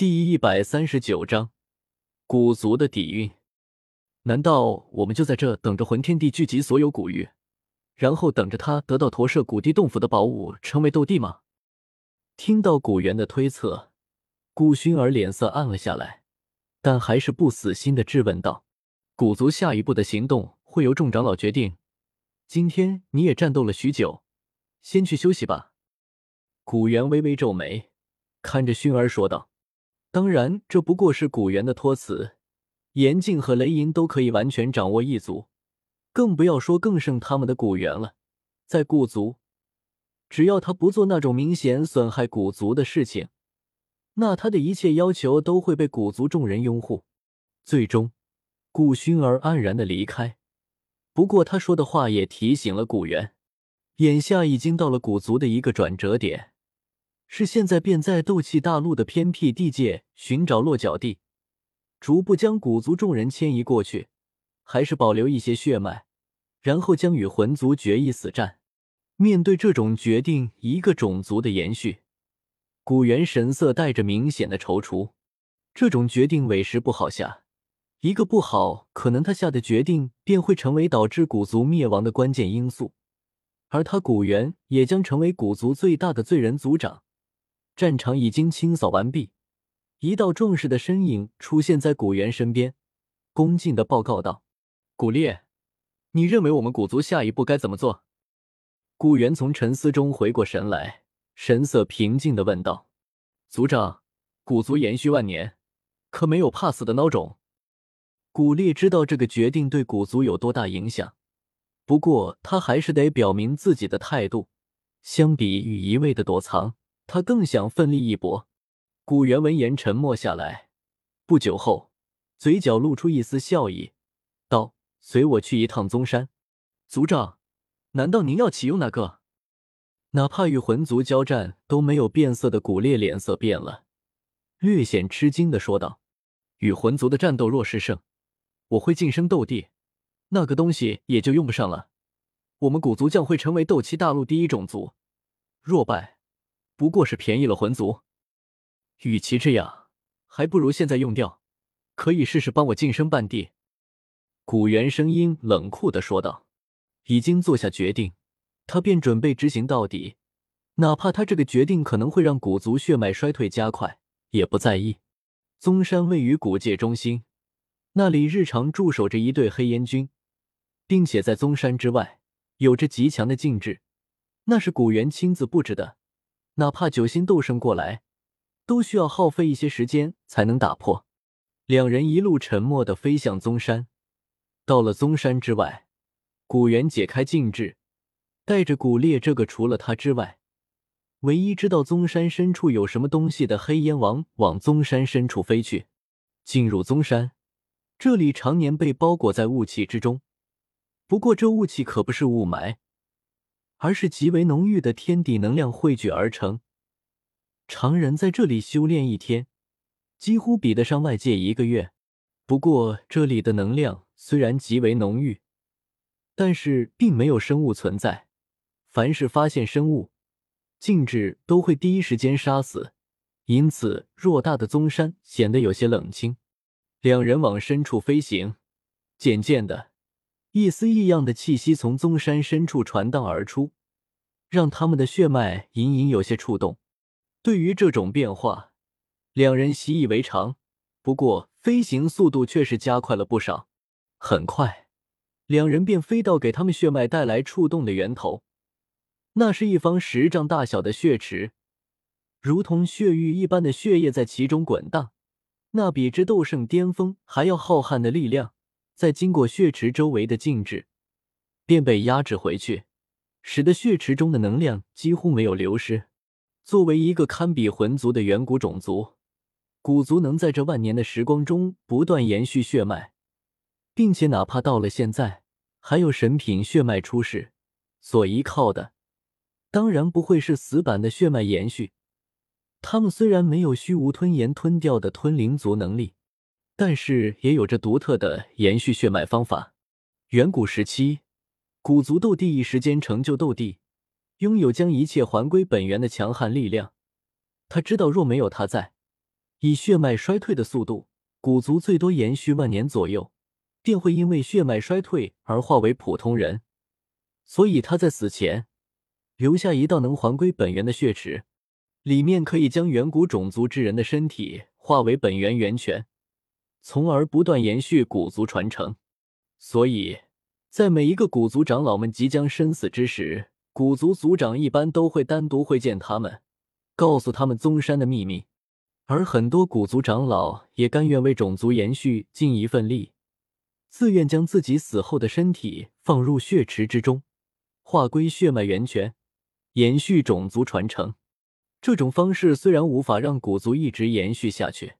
第一百三十九章，古族的底蕴。难道我们就在这等着魂天帝聚集所有古玉，然后等着他得到驼舍古地洞府的宝物，成为斗帝吗？听到古元的推测，顾薰儿脸色暗了下来，但还是不死心的质问道：“古族下一步的行动会由众长老决定。今天你也战斗了许久，先去休息吧。”古元微微皱眉，看着薰儿说道。当然，这不过是古元的托词。严禁和雷音都可以完全掌握一族，更不要说更胜他们的古元了。在古族，只要他不做那种明显损害古族的事情，那他的一切要求都会被古族众人拥护。最终，顾薰儿黯然的离开。不过，他说的话也提醒了古元，眼下已经到了古族的一个转折点。是现在便在斗气大陆的偏僻地界寻找落脚地，逐步将古族众人迁移过去，还是保留一些血脉，然后将与魂族决一死战？面对这种决定，一个种族的延续，古猿神色带着明显的踌躇。这种决定委实不好下，一个不好，可能他下的决定便会成为导致古族灭亡的关键因素，而他古猿也将成为古族最大的罪人族长。战场已经清扫完毕，一道壮士的身影出现在古元身边，恭敬的报告道：“古烈，你认为我们古族下一步该怎么做？”古元从沉思中回过神来，神色平静的问道：“族长，古族延续万年，可没有怕死的孬种。”古烈知道这个决定对古族有多大影响，不过他还是得表明自己的态度。相比于一味的躲藏。他更想奋力一搏。古元闻言沉默下来，不久后，嘴角露出一丝笑意，道：“随我去一趟宗山。”族长，难道您要启用那个？哪怕与魂族交战都没有变色的古烈脸色变了，略显吃惊的说道：“与魂族的战斗若是胜，我会晋升斗帝，那个东西也就用不上了。我们古族将会成为斗气大陆第一种族。若败，”不过是便宜了魂族，与其这样，还不如现在用掉，可以试试帮我晋升半帝。古元声音冷酷的说道：“已经做下决定，他便准备执行到底，哪怕他这个决定可能会让古族血脉衰退加快，也不在意。”宗山位于古界中心，那里日常驻守着一队黑烟军，并且在宗山之外有着极强的禁制，那是古元亲自布置的。哪怕九星斗圣过来，都需要耗费一些时间才能打破。两人一路沉默的飞向宗山，到了宗山之外，古猿解开禁制，带着古烈这个除了他之外，唯一知道宗山深处有什么东西的黑烟王往宗山深处飞去。进入宗山，这里常年被包裹在雾气之中，不过这雾气可不是雾霾。而是极为浓郁的天地能量汇聚而成。常人在这里修炼一天，几乎比得上外界一个月。不过这里的能量虽然极为浓郁，但是并没有生物存在。凡是发现生物，禁止都会第一时间杀死。因此，偌大的宗山显得有些冷清。两人往深处飞行，渐渐的。一丝异样的气息从宗山深处传荡而出，让他们的血脉隐隐有些触动。对于这种变化，两人习以为常。不过，飞行速度却是加快了不少。很快，两人便飞到给他们血脉带来触动的源头。那是一方十丈大小的血池，如同血域一般的血液在其中滚荡。那比之斗圣巅峰还要浩瀚的力量。在经过血池周围的静止，便被压制回去，使得血池中的能量几乎没有流失。作为一个堪比魂族的远古种族，古族能在这万年的时光中不断延续血脉，并且哪怕到了现在，还有神品血脉出世，所依靠的当然不会是死板的血脉延续。他们虽然没有虚无吞炎吞掉的吞灵族能力。但是也有着独特的延续血脉方法。远古时期，古族斗帝一时间成就斗帝，拥有将一切还归本源的强悍力量。他知道，若没有他在，以血脉衰退的速度，古族最多延续万年左右，便会因为血脉衰退而化为普通人。所以他在死前留下一道能还归本源的血池，里面可以将远古种族之人的身体化为本源源泉，从而不断延续古族传承。所以在每一个古族长老们即将身死之时，古族族长一般都会单独会见他们，告诉他们宗山的秘密，而很多古族长老也甘愿为种族延续尽一份力，自愿将自己死后的身体放入血池之中，化归血脉源泉，延续种族传承。这种方式虽然无法让古族一直延续下去，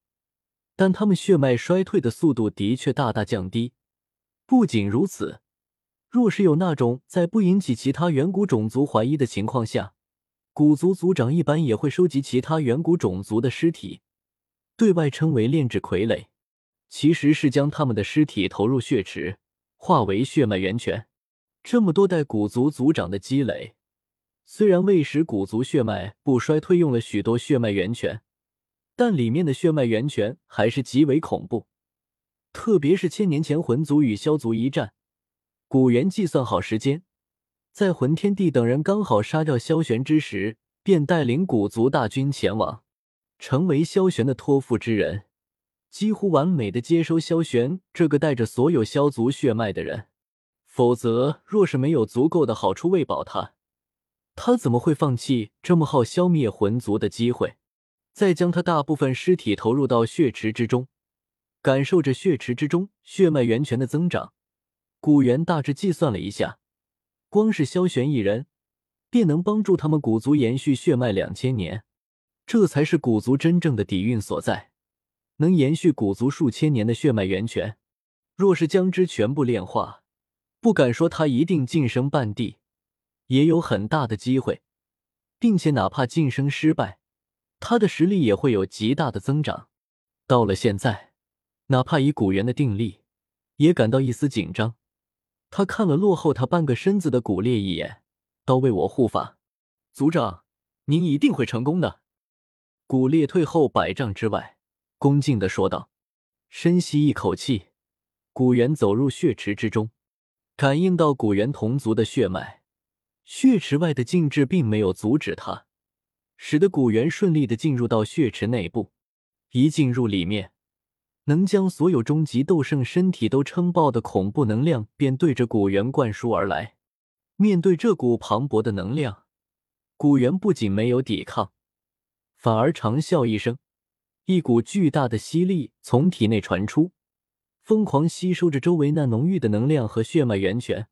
但他们血脉衰退的速度的确大大降低。不仅如此。若是有那种在不引起其他远古种族怀疑的情况下，古族族长一般也会收集其他远古种族的尸体，对外称为炼制傀儡，其实是将他们的尸体投入血池，化为血脉源泉。这么多代古族族长的积累，虽然为使古族血脉不衰退用了许多血脉源泉，但里面的血脉源泉还是极为恐怖，特别是千年前魂族与萧族一战。古元计算好时间，在魂天帝等人刚好杀掉萧玄之时，便带领古族大军前往，成为萧玄的托付之人，几乎完美的接收萧玄这个带着所有萧族血脉的人。否则，若是没有足够的好处喂饱他，他怎么会放弃这么好消灭魂族的机会？再将他大部分尸体投入到血池之中，感受着血池之中血脉源泉的增长。古元大致计算了一下，光是萧玄一人，便能帮助他们古族延续血脉两千年，这才是古族真正的底蕴所在，能延续古族数千年的血脉源泉。若是将之全部炼化，不敢说他一定晋升半帝，也有很大的机会，并且哪怕晋升失败，他的实力也会有极大的增长。到了现在，哪怕以古元的定力，也感到一丝紧张。他看了落后他半个身子的古烈一眼，道：“为我护法，族长，您一定会成功的。”古烈退后百丈之外，恭敬的说道。深吸一口气，古元走入血池之中，感应到古元同族的血脉，血池外的禁制并没有阻止他，使得古元顺利的进入到血池内部。一进入里面。能将所有终极斗圣身体都撑爆的恐怖能量，便对着古元灌输而来。面对这股磅礴的能量，古元不仅没有抵抗，反而长啸一声，一股巨大的吸力从体内传出，疯狂吸收着周围那浓郁的能量和血脉源泉。